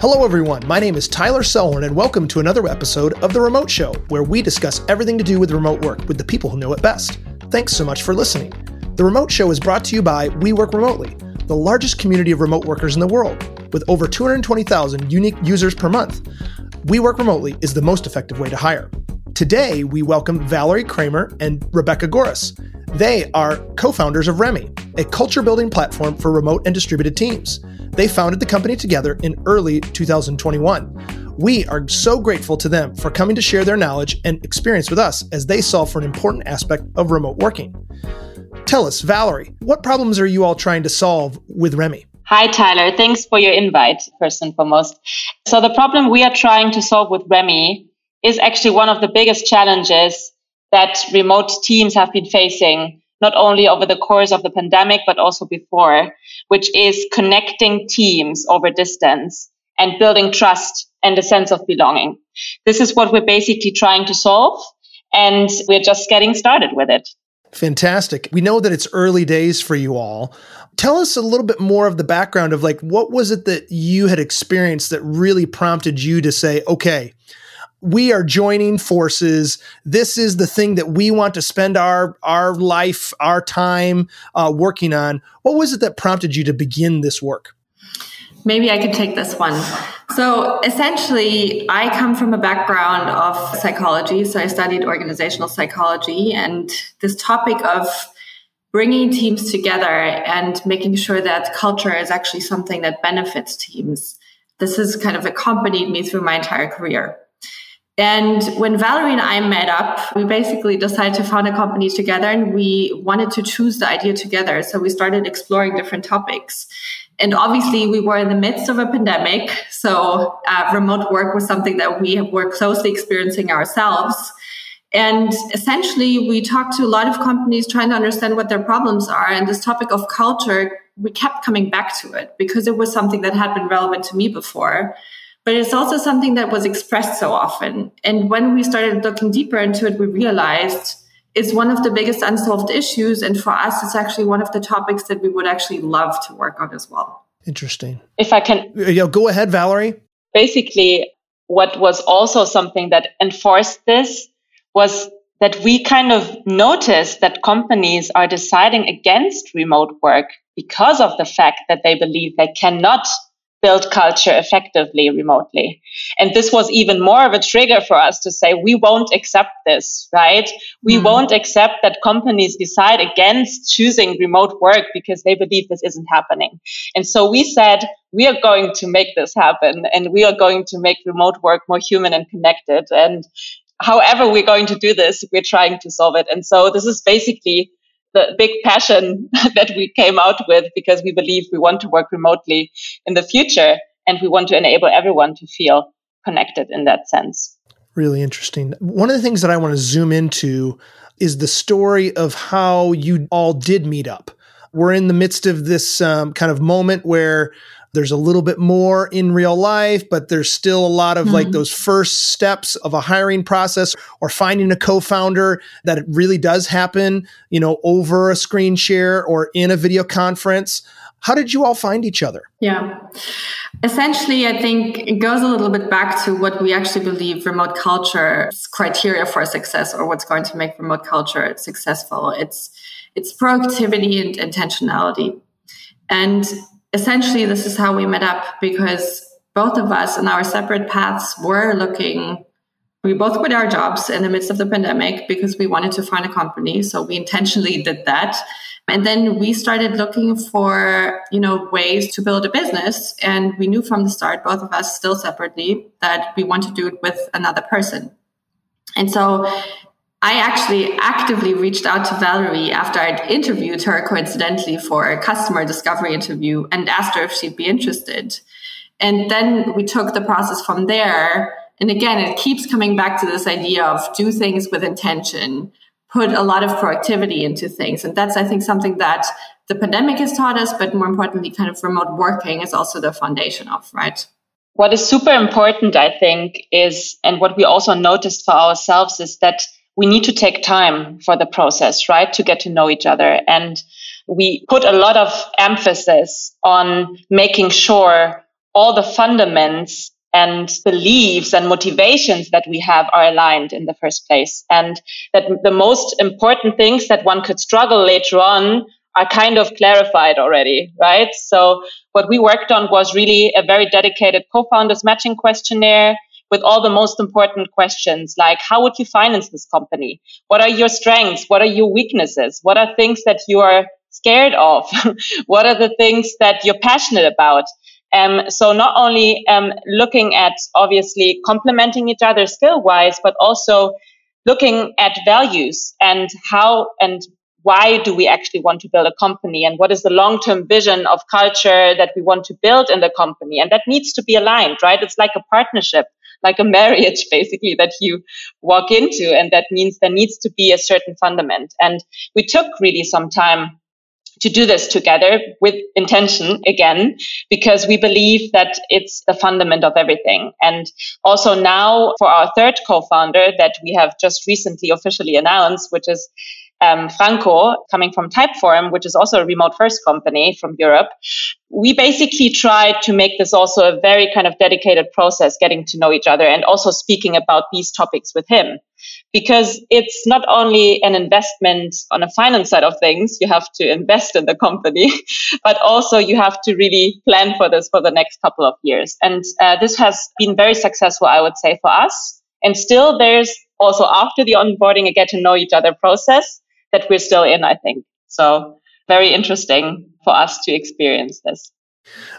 Hello, everyone. My name is Tyler Sellhorn, and welcome to another episode of The Remote Show, where we discuss everything to do with remote work with the people who know it best. Thanks so much for listening. The Remote Show is brought to you by We Work Remotely, the largest community of remote workers in the world, with over 220,000 unique users per month. We Work Remotely is the most effective way to hire. Today, we welcome Valerie Krämer and Rebecca Görres. They are co founders of Remi, a culture building platform for remote and distributed teams. They founded the company together in early 2021. We are so grateful to them for coming to share their knowledge and experience with us as they solve for an important aspect of remote working. Tell us, Valerie, what problems are you all trying to solve with Remi? Hi, Tyler. Thanks for your invite, first and foremost. So, the problem we are trying to solve with Remi is actually one of the biggest challenges that remote teams have been facing not only over the course of the pandemic, but also before, which is connecting teams over distance and building trust and a sense of belonging. This is what we're basically trying to solve. And we're just getting started with it. Fantastic. We know that it's early days for you all. Tell us a little bit more of the background of like what was it that you had experienced that really prompted you to say, okay, we are joining forces. This is the thing that we want to spend our our life, our time uh, working on. What was it that prompted you to begin this work? Maybe I could take this one. So essentially, I come from a background of psychology. So I studied organizational psychology, and this topic of bringing teams together and making sure that culture is actually something that benefits teams. This has kind of accompanied me through my entire career. And when Valerie and I met up, we basically decided to found a company together and we wanted to choose the idea together. So we started exploring different topics. And obviously, we were in the midst of a pandemic. So uh, remote work was something that we were closely experiencing ourselves. And essentially, we talked to a lot of companies trying to understand what their problems are. And this topic of culture, we kept coming back to it because it was something that had been relevant to me before but it's also something that was expressed so often. And when we started looking deeper into it, we realized it's one of the biggest unsolved issues. And for us, it's actually one of the topics that we would actually love to work on as well. Interesting. If I can. Uh, yeah, go ahead, Valerie. Basically, what was also something that enforced this was that we kind of noticed that companies are deciding against remote work because of the fact that they believe they cannot build culture effectively remotely. And this was even more of a trigger for us to say, we won't accept this, right? We mm won't accept that companies decide against choosing remote work because they believe this isn't happening. And so we said, we are going to make this happen and we are going to make remote work more human and connected. And however we're going to do this, we're trying to solve it. And so this is basically the big passion that we came out with because we believe we want to work remotely in the future and we want to enable everyone to feel connected in that sense. Really interesting. One of the things that I want to zoom into is the story of how you all did meet up. We're in the midst of this um, kind of moment where there's a little bit more in real life, but there's still a lot of mm-hmm. like those first steps of a hiring process or finding a co-founder that it really does happen, you know, over a screen share or in a video conference. How did you all find each other? Yeah. Essentially, I think it goes a little bit back to what we actually believe remote culture criteria for success or what's going to make remote culture successful. It's it's proactivity and intentionality. And essentially, this is how we met up because both of us in our separate paths were looking. We both quit our jobs in the midst of the pandemic because we wanted to find a company. So we intentionally did that. And then we started looking for, you know, ways to build a business. And we knew from the start, both of us still separately, that we want to do it with another person. And so I actually actively reached out to Valerie after I'd interviewed her coincidentally for a customer discovery interview and asked her if she'd be interested. And then we took the process from there. And again, it keeps coming back to this idea of do things with intention, put a lot of proactivity into things. And that's, I think, something that the pandemic has taught us, but more importantly, kind of remote working is also the foundation of, right? What is super important, I think, is, and what we also noticed for ourselves is that we need to take time for the process, right? To get to know each other. And we put a lot of emphasis on making sure all the fundaments and beliefs and motivations that we have are aligned in the first place. And that the most important things that one could struggle later on are kind of clarified already, right? So what we worked on was really a very dedicated co-founders matching questionnaire with all the most important questions like how would you finance this company? What are your strengths? What are your weaknesses? What are things that you are scared of? what are the things that you're passionate about? Um, so not only um, looking at obviously complementing each other skill wise, but also looking at values and how and why do we actually want to build a company and what is the long term vision of culture that we want to build in the company. And that needs to be aligned, right? It's like a partnership, like a marriage, basically, that you walk into. And that means there needs to be a certain fundament. And we took really some time to do this together with intention again, because we believe that it's the fundament of everything. And also now for our third co-founder that we have just recently officially announced, which is um, Franco, coming from Typeform, which is also a remote first company from Europe, we basically tried to make this also a very kind of dedicated process, getting to know each other and also speaking about these topics with him because it's not only an investment on a finance side of things, you have to invest in the company, but also you have to really plan for this for the next couple of years. And uh, this has been very successful, I would say, for us. And still, there's also after the onboarding, a get to know each other process that we're still in, I think. So, very interesting for us to experience this.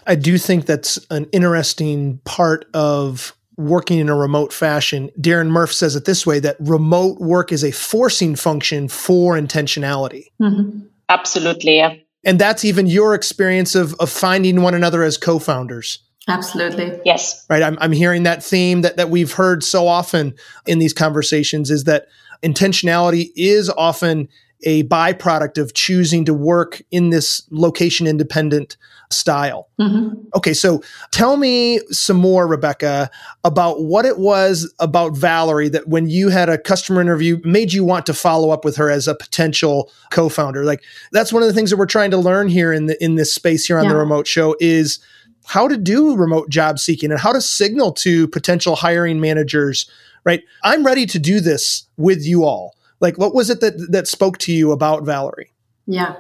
I do think that's an interesting part of working in a remote fashion. Darren Murph says it this way that remote work is a forcing function for intentionality. Mm-hmm. Absolutely. And that's even your experience of, of finding one another as co founders. Absolutely. Yes. Right. I'm, I'm hearing that theme that, that we've heard so often in these conversations is that intentionality is often a byproduct of choosing to work in this location independent style. Mm-hmm. Okay, so tell me some more, Rebecca, about what it was about Valerie that when you had a customer interview made you want to follow up with her as a potential co-founder. Like that's one of the things that we're trying to learn here in the in this space here on yeah. the remote show is how to do remote job seeking and how to signal to potential hiring managers, right? I'm ready to do this with you all. Like what was it that that spoke to you about Valerie? Yeah.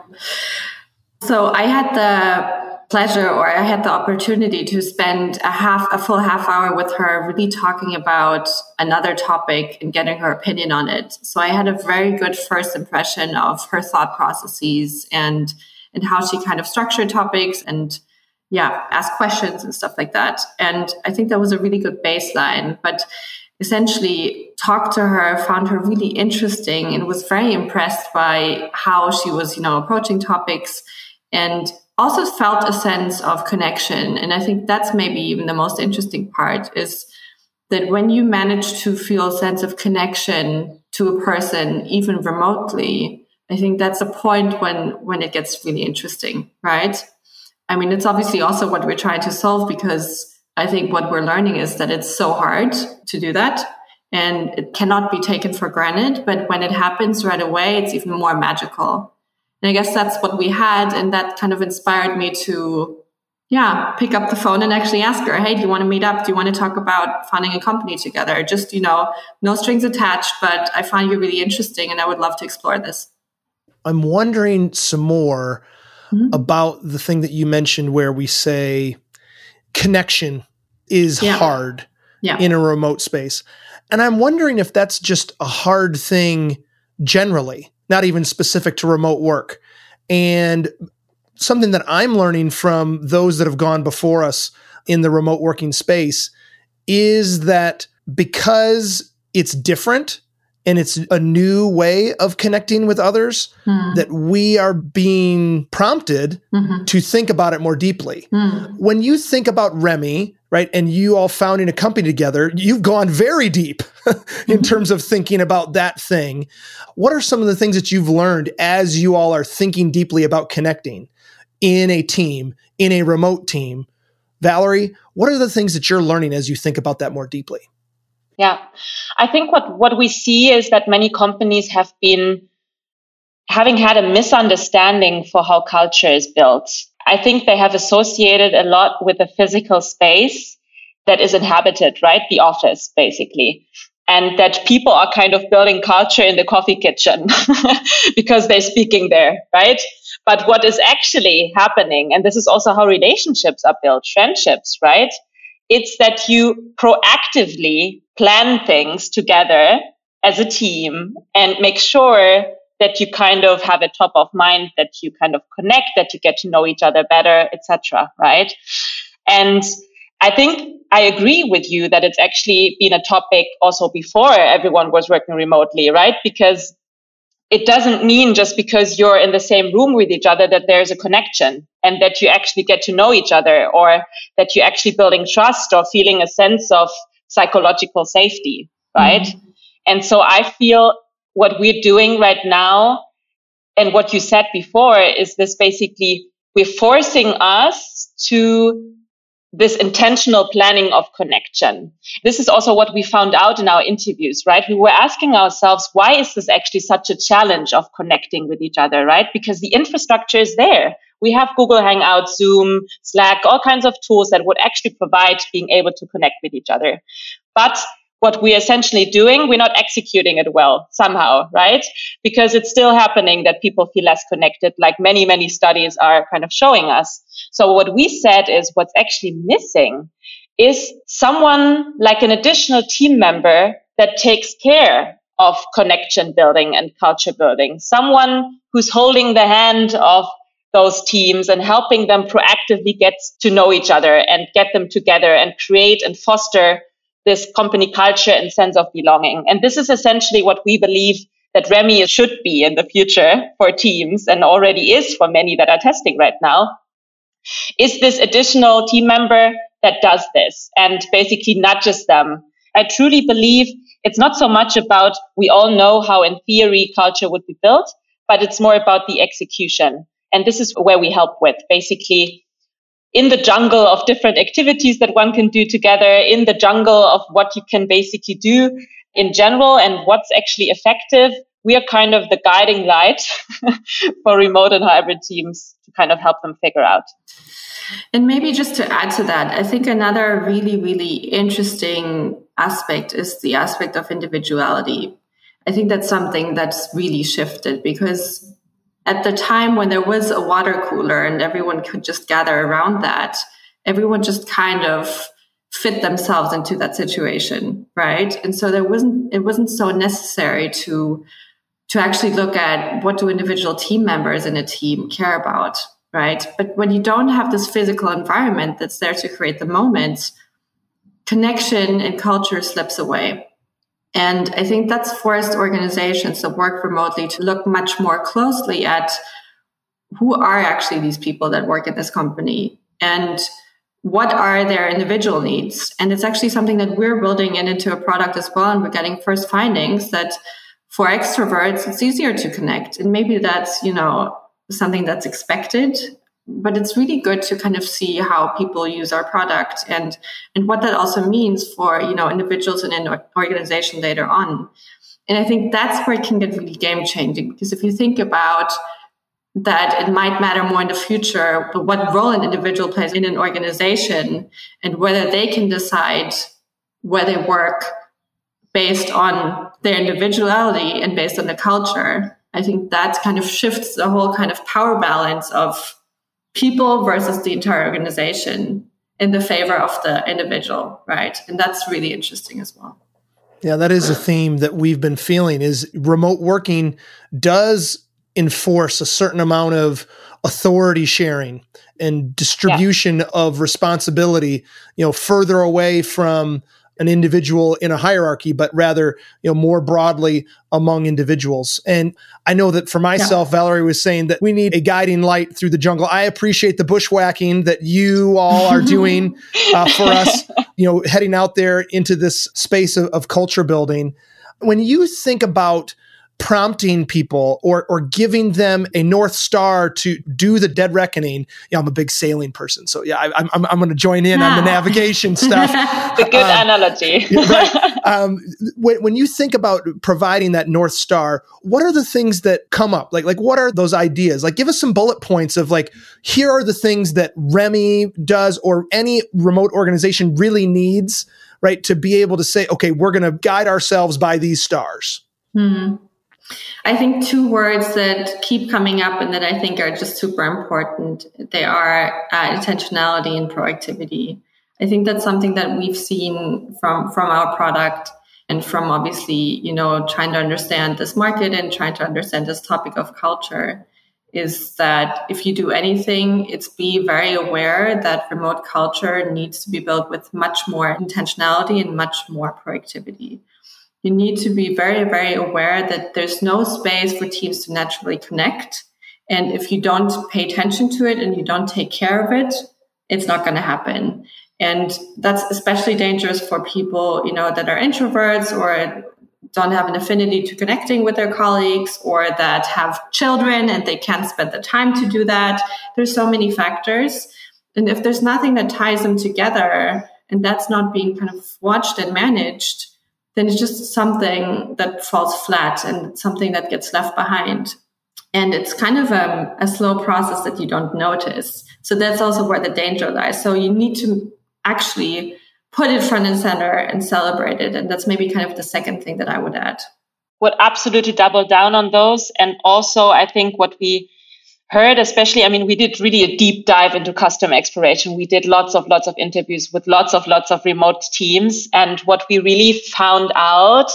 So I had the pleasure or I had the opportunity to spend a half, a full half hour with her, really talking about another topic and getting her opinion on it. So I had a very good first impression of her thought processes and, and how she kind of structured topics and yeah, ask questions and stuff like that. And I think that was a really good baseline, but essentially talked to her, found her really interesting and was very impressed by how she was, you know, approaching topics and also felt a sense of connection. And I think that's maybe even the most interesting part is that when you manage to feel a sense of connection to a person, even remotely, I think that's a point when, when it gets really interesting, right? I mean, it's obviously also what we're trying to solve because I think what we're learning is that it's so hard to do that and it cannot be taken for granted. But when it happens right away, it's even more magical. And I guess that's what we had. And that kind of inspired me to, yeah, pick up the phone and actually ask her, Hey, do you want to meet up? Do you want to talk about founding a company together? Just, you know, no strings attached, but I find you really interesting and I would love to explore this. I'm wondering some more mm-hmm. about the thing that you mentioned where we say connection is yeah. hard yeah. in a remote space. And I'm wondering if that's just a hard thing generally not even specific to remote work. And something that I'm learning from those that have gone before us in the remote working space is that because it's different and it's a new way of connecting with others mm. that we are being prompted mm-hmm. to think about it more deeply. Mm. When you think about Remi, right, and you all founding a company together, you've gone very deep in mm-hmm. terms of thinking about that thing. What are some of the things that you've learned as you all are thinking deeply about connecting in a team, in a remote team? Valerie, what are the things that you're learning as you think about that more deeply? Yeah, I think what, what we see is that many companies have been having had a misunderstanding for how culture is built. I think they have associated a lot with the physical space that is inhabited, right? The office, basically. And that people are kind of building culture in the coffee kitchen because they're speaking there, right? But what is actually happening, and this is also how relationships are built, friendships, right? It's that you proactively plan things together as a team and make sure that you kind of have a top of mind, that you kind of connect, that you get to know each other better, etc. Right? And I think I agree with you that it's actually been a topic also before everyone was working remotely, right? Because it doesn't mean just because you're in the same room with each other that there's a connection and that you actually get to know each other or that you're actually building trust or feeling a sense of psychological safety, right? Mm-hmm. And so I feel what we're doing right now and what you said before is this basically we're forcing us to this intentional planning of connection. This is also what we found out in our interviews, right? We were asking ourselves, why is this actually such a challenge of connecting with each other, right? Because the infrastructure is there. We have Google Hangouts, Zoom, Slack, all kinds of tools that would actually provide being able to connect with each other. But what we're essentially doing, we're not executing it well somehow, right? Because it's still happening that people feel less connected, like many, many studies are kind of showing us. So what we said is what's actually missing is someone like an additional team member that takes care of connection building and culture building, someone who's holding the hand of those teams and helping them proactively get to know each other and get them together and create and foster this company culture and sense of belonging. And this is essentially what we believe that Remi should be in the future for teams and already is for many that are testing right now. Is this additional team member that does this and basically nudges them? I truly believe it's not so much about we all know how in theory culture would be built, but it's more about the execution. And this is where we help with basically in the jungle of different activities that one can do together, in the jungle of what you can basically do in general and what's actually effective. We are kind of the guiding light for remote and hybrid teams to kind of help them figure out. And maybe just to add to that, I think another really, really interesting aspect is the aspect of individuality. I think that's something that's really shifted because at the time when there was a water cooler and everyone could just gather around that, everyone just kind of fit themselves into that situation, right? And so there wasn't it wasn't so necessary to to actually look at what do individual team members in a team care about, right? But when you don't have this physical environment that's there to create the moments, connection and culture slips away. And I think that's forced organizations that work remotely to look much more closely at who are actually these people that work at this company and what are their individual needs. And it's actually something that we're building in into a product as well. And we're getting first findings that for extroverts, it's easier to connect. And maybe that's, you know, something that's expected but it's really good to kind of see how people use our product and and what that also means for you know individuals in an organization later on. And i think that's where it can get really game changing because if you think about that it might matter more in the future what role an individual plays in an organization and whether they can decide where they work based on their individuality and based on the culture i think that kind of shifts the whole kind of power balance of people versus the entire organization in the favor of the individual, right? And that's really interesting as well. Yeah, that is a theme that we've been feeling is remote working does enforce a certain amount of authority sharing and distribution yeah. of responsibility, you know, further away from an individual in a hierarchy, but rather, you know, more broadly among individuals. And I know that for myself, yeah. Valerie was saying that we need a guiding light through the jungle. I appreciate the bushwhacking that you all are doing uh, for us, you know, heading out there into this space of, of culture building. When you think about prompting people or or giving them a north star to do the dead reckoning. Yeah, I'm a big sailing person, so yeah, I, am I'm, I'm going to join in on the navigation stuff. the good um, analogy. right. Um, when, when you think about providing that north star, what are the things that come up? Like like what are those ideas? Like give us some bullet points of like here are the things that Remi does or any remote organization really needs right? To be able to say, okay, we're going to guide ourselves by these stars. Hmm. I think two words that keep coming up and that I think are just super important. They are uh, intentionality and proactivity. I think that's something that we've seen from from our product and from obviously, you know, trying to understand this market and trying to understand this topic of culture is that if you do anything, it's be very aware that remote culture needs to be built with much more intentionality and much more proactivity. You need to be very, very aware that there's no space for teams to naturally connect. And if you don't pay attention to it and you don't take care of it, it's not going to happen. And that's especially dangerous for people, you know, that are introverts or don't have an affinity to connecting with their colleagues or that have children and they can't spend the time to do that. There's so many factors. And if there's nothing that ties them together and that's not being kind of watched and managed, then it's just something that falls flat and something that gets left behind. And it's kind of a, a slow process that you don't notice. So that's also where the danger lies. So you need to actually put it front and center and celebrate it. And that's maybe kind of the second thing that I would add. Would absolutely double down on those. And also, I think what we heard, especially, I mean, we did really a deep dive into customer exploration. We did lots of, lots of interviews with lots of, lots of remote teams. And what we really found out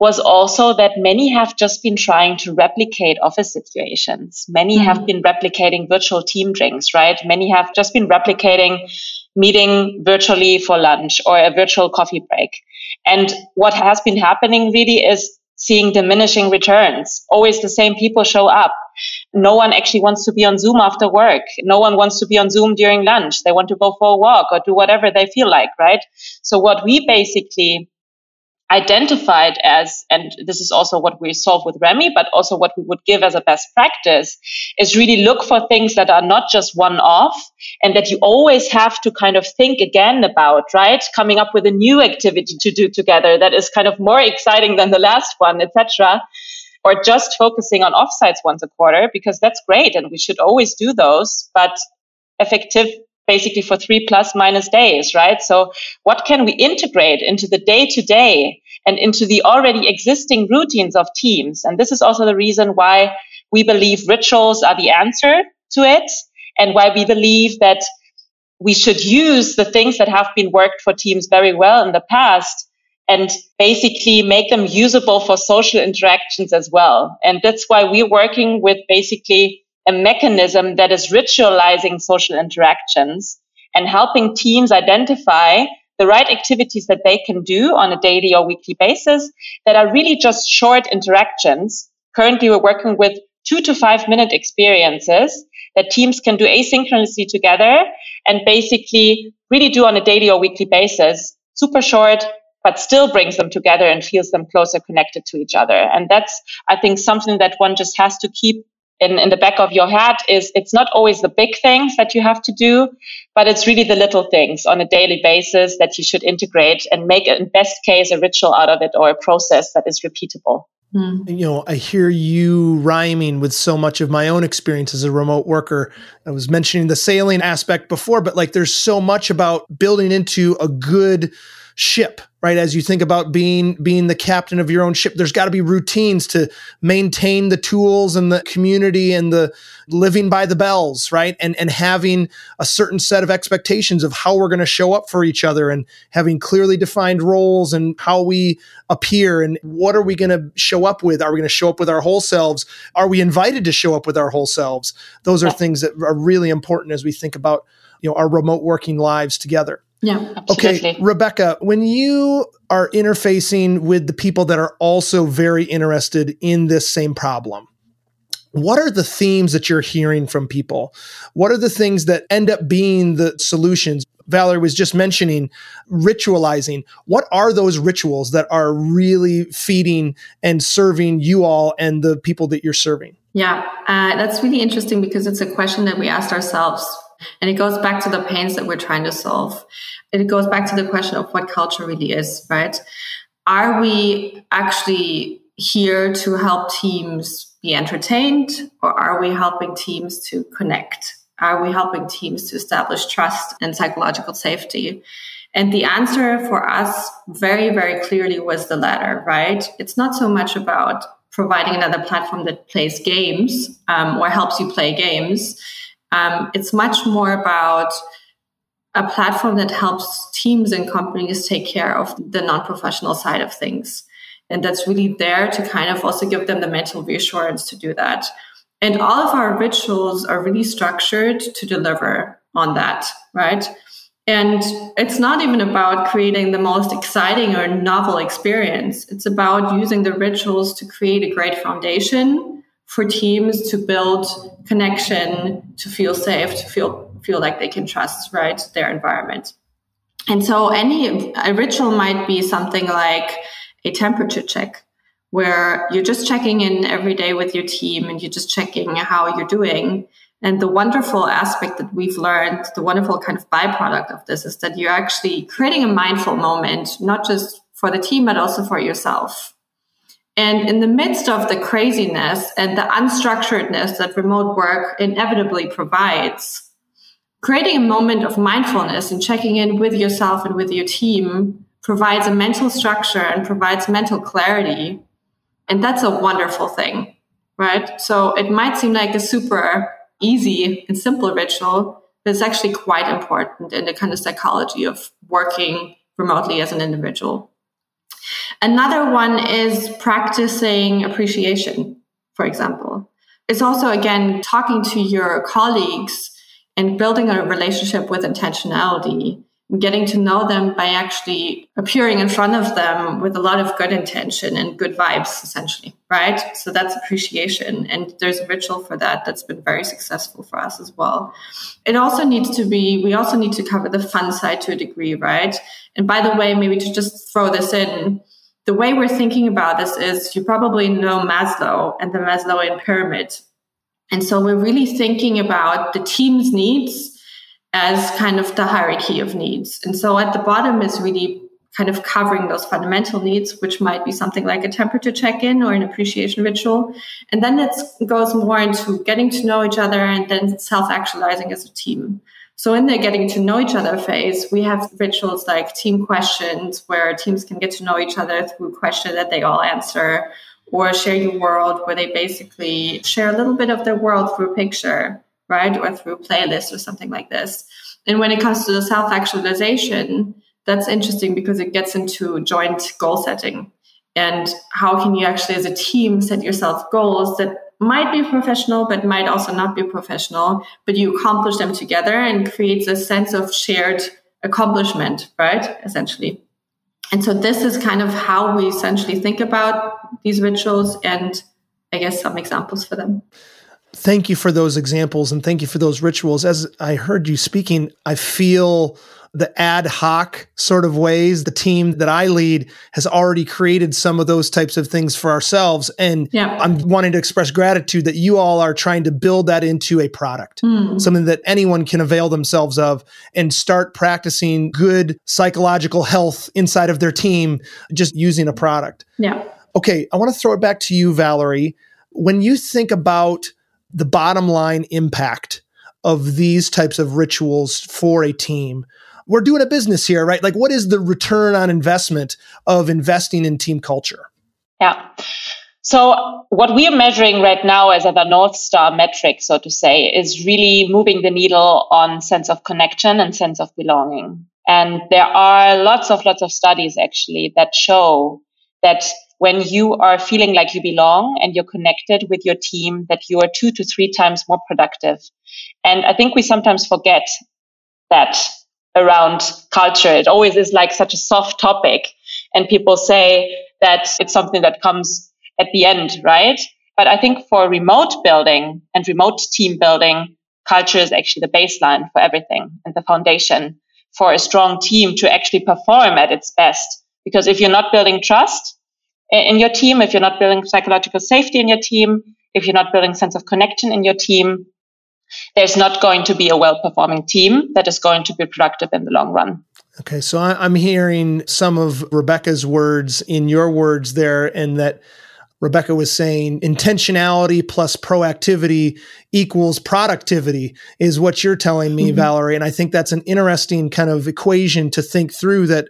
was also that many have just been trying to replicate office situations. Many mm-hmm. have been replicating virtual team drinks, right? Many have just been replicating meeting virtually for lunch or a virtual coffee break. And what has been happening really is seeing diminishing returns. Always the same people show up. No one actually wants to be on Zoom after work. No one wants to be on Zoom during lunch. They want to go for a walk or do whatever they feel like, right? So what we basically identified as, and this is also what we solve with Remi, but also what we would give as a best practice is really look for things that are not just one off and that you always have to kind of think again about, right? Coming up with a new activity to do together that is kind of more exciting than the last one, etc. Or just focusing on offsites once a quarter because that's great and we should always do those, but effective basically for three plus minus days, right? So what can we integrate into the day to day and into the already existing routines of teams? And this is also the reason why we believe rituals are the answer to it and why we believe that we should use the things that have been worked for teams very well in the past and basically make them usable for social interactions as well. And that's why we're working with basically a mechanism that is ritualizing social interactions and helping teams identify the right activities that they can do on a daily or weekly basis that are really just short interactions. Currently, we're working with two to five minute experiences that teams can do asynchronously together and basically really do on a daily or weekly basis. Super short, but still brings them together and feels them closer connected to each other. And that's, I think, something that one just has to keep in, in the back of your head is it's not always the big things that you have to do, but it's really the little things on a daily basis that you should integrate and make, in best case, a ritual out of it or a process that is repeatable. Mm. You know, I hear you rhyming with so much of my own experience as a remote worker. I was mentioning the sailing aspect before, but like there's so much about building into a good ship right? As you think about being being the captain of your own ship there's got to be routines to maintain the tools and the community and the living by the bells right? And and having a certain set of expectations of how we're going to show up for each other and having clearly defined roles and how we appear and what are we going to show up with? Are we going to show up with our whole selves? Are we invited to show up with our whole selves? Those are things that are really important as we think about you know our remote working lives together yeah. Absolutely. Okay, Rebecca, when you are interfacing with the people that are also very interested in this same problem, what are the themes that you're hearing from people? What are the things that end up being the solutions? Valerie was just mentioning ritualizing. What are those rituals that are really feeding and serving you all and the people that you're serving? Yeah, uh, that's really interesting because it's a question that we asked ourselves. And it goes back to the pains that we're trying to solve. It goes back to the question of what culture really is, right? Are we actually here to help teams be entertained or are we helping teams to connect? Are we helping teams to establish trust and psychological safety? And the answer for us very, very clearly was the latter, right? It's not so much about providing another platform that plays games um, or helps you play games. Um, it's much more about a platform that helps teams and companies take care of the non professional side of things. And that's really there to kind of also give them the mental reassurance to do that. And all of our rituals are really structured to deliver on that, right? And it's not even about creating the most exciting or novel experience. It's about using the rituals to create a great foundation for teams to build connection, to feel safe, to feel feel like they can trust right their environment. And so any a ritual might be something like a temperature check where you're just checking in every day with your team and you're just checking how you're doing. And the wonderful aspect that we've learned, the wonderful kind of byproduct of this is that you're actually creating a mindful moment, not just for the team, but also for yourself. And in the midst of the craziness and the unstructuredness that remote work inevitably provides, creating a moment of mindfulness and checking in with yourself and with your team provides a mental structure and provides mental clarity. And that's a wonderful thing, right? So it might seem like a super easy and simple ritual, but it's actually quite important in the kind of psychology of working remotely as an individual. Another one is practicing appreciation, for example. It's also, again, talking to your colleagues and building a relationship with intentionality getting to know them by actually appearing in front of them with a lot of good intention and good vibes, essentially, right? So that's appreciation. And there's a ritual for that that's been very successful for us as well. It also needs to be, we also need to cover the fun side to a degree, right? And by the way, maybe to just throw this in, the way we're thinking about this is you probably know Maslow and the Maslowian pyramid. And so we're really thinking about the team's needs as kind of the hierarchy of needs. And so at the bottom is really kind of covering those fundamental needs, which might be something like a temperature check in or an appreciation ritual. And then it goes more into getting to know each other and then self actualizing as a team. So in the getting to know each other phase, we have rituals like team questions where teams can get to know each other through questions that they all answer or share your world where they basically share a little bit of their world through picture right? Or through playlist or something like this. And when it comes to the self actualization, that's interesting because it gets into joint goal setting. And how can you actually, as a team, set yourself goals that might be professional, but might also not be professional, but you accomplish them together and creates a sense of shared accomplishment, right? Essentially. And so this is kind of how we essentially think about these rituals and I guess some examples for them thank you for those examples and thank you for those rituals. As I heard you speaking, I feel the ad hoc sort of ways the team that I lead has already created some of those types of things for ourselves. And yeah. I'm wanting to express gratitude that you all are trying to build that into a product, mm. something that anyone can avail themselves of and start practicing good psychological health inside of their team just using a product. Yeah. Okay. I want to throw it back to you, Valerie. When you think about the bottom line impact of these types of rituals for a team. We're doing a business here, right? Like, what is the return on investment of investing in team culture? Yeah. So, what we are measuring right now as a North Star metric, so to say, is really moving the needle on sense of connection and sense of belonging. And there are lots of lots of studies actually that show that when you are feeling like you belong and you're connected with your team, that you are two to three times more productive. And I think we sometimes forget that around culture. It always is like such a soft topic. And people say that it's something that comes at the end, right? But I think for remote building and remote team building, culture is actually the baseline for everything and the foundation for a strong team to actually perform at its best. Because if you're not building trust in your team, if you're not building psychological safety in your team, if you're not building sense of connection in your team, there's not going to be a well performing team that is going to be productive in the long run. Okay, so I'm hearing some of Rebecca's words in your words there, and that Rebecca was saying intentionality plus proactivity equals productivity is what you're telling me, mm-hmm. Valerie. And I think that's an interesting kind of equation to think through that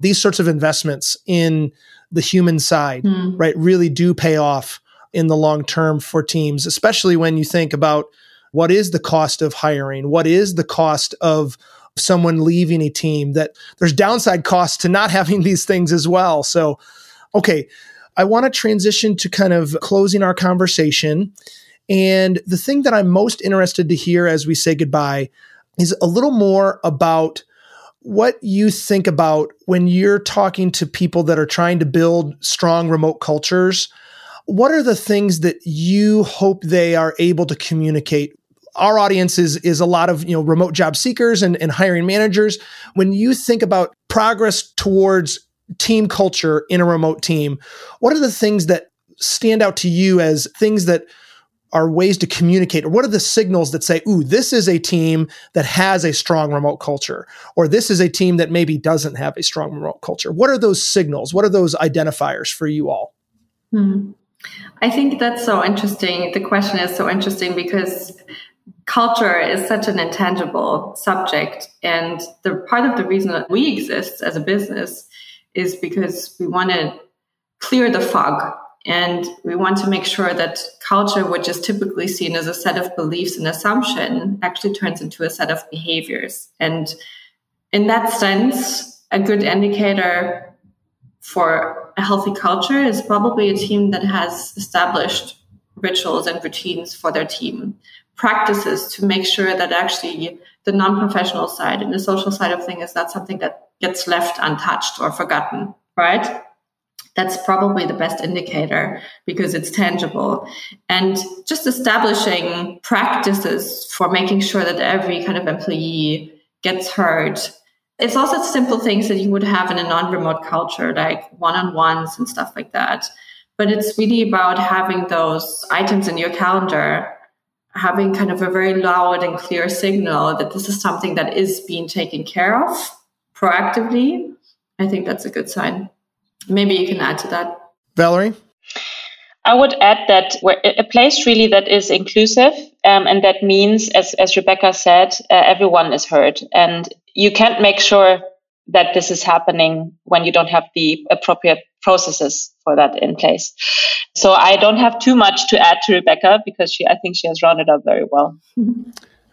these sorts of investments in the human side, mm. right, really do pay off in the long term for teams, especially when you think about what is the cost of hiring? What is the cost of someone leaving a team? That there's downside costs to not having these things as well. So, okay, I want to transition to kind of closing our conversation. And the thing that I'm most interested to hear as we say goodbye is a little more about what you think about when you're talking to people that are trying to build strong remote cultures. What are the things that you hope they are able to communicate? Our audience is, is a lot of you know remote job seekers and, and hiring managers. When you think about progress towards team culture in a remote team, what are the things that stand out to you as things that are ways to communicate? Or what are the signals that say ooh this is a team that has a strong remote culture or this is a team that maybe doesn't have a strong remote culture what are those signals? What are those identifiers for you all? Hmm. i think that's so interesting. The question is so interesting because culture is such an intangible subject and the part of the reason that we exist as a business is because we want to clear the fog and we want to make sure that culture, which is typically seen as a set of beliefs and assumption, actually turns into a set of behaviors. And in that sense, a good indicator for a healthy culture is probably a team that has established rituals and routines for their team, practices to make sure that actually the non-professional side and the social side of things is not something that gets left untouched or forgotten, right? That's probably the best indicator because it's tangible. And just establishing practices for making sure that every kind of employee gets heard. It's also simple things that you would have in a non remote culture, like one on ones and stuff like that. But it's really about having those items in your calendar having kind of a very loud and clear signal that this is something that is being taken care of proactively, I think that's a good sign. Maybe you can add to that. Valerie? I would add that a place really that is inclusive, um, and that means, as, as Rebecca said, uh, everyone is heard. And you can't make sure that this is happening when you don't have the appropriate processes for that in place. So I don't have too much to add to Rebecca because she, I think she has rounded up very well.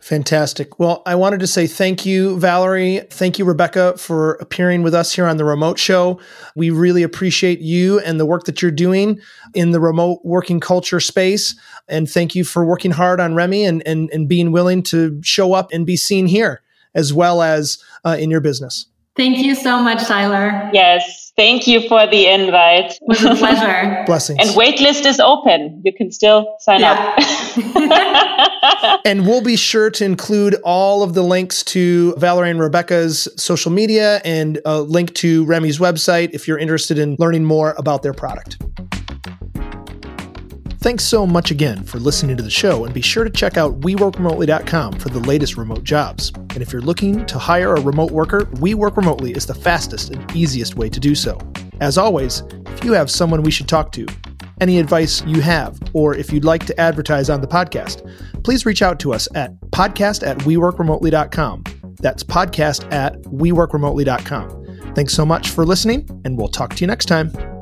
Fantastic. Well, I wanted to say thank you, Valerie. Thank you, Rebecca, for appearing with us here on the remote show. We really appreciate you and the work that you're doing in the remote working culture space. And thank you for working hard on Remi and, and, and being willing to show up and be seen here as well as uh, in your business. Thank you so much, Tyler. Yes, thank you for the invite. It was a pleasure. Blessings. And waitlist is open. You can still sign yeah. up. and we'll be sure to include all of the links to Valerie and Rebecca's social media and a link to Remi's website if you're interested in learning more about their product. Thanks so much again for listening to the show, and be sure to check out WeWorkRemotely.com for the latest remote jobs. And if you're looking to hire a remote worker, We Work Remotely is the fastest and easiest way to do so. As always, if you have someone we should talk to, any advice you have, or if you'd like to advertise on the podcast, please reach out to us at podcast at WeWorkRemotely.com. That's podcast at WeWorkRemotely.com. Thanks so much for listening, and we'll talk to you next time.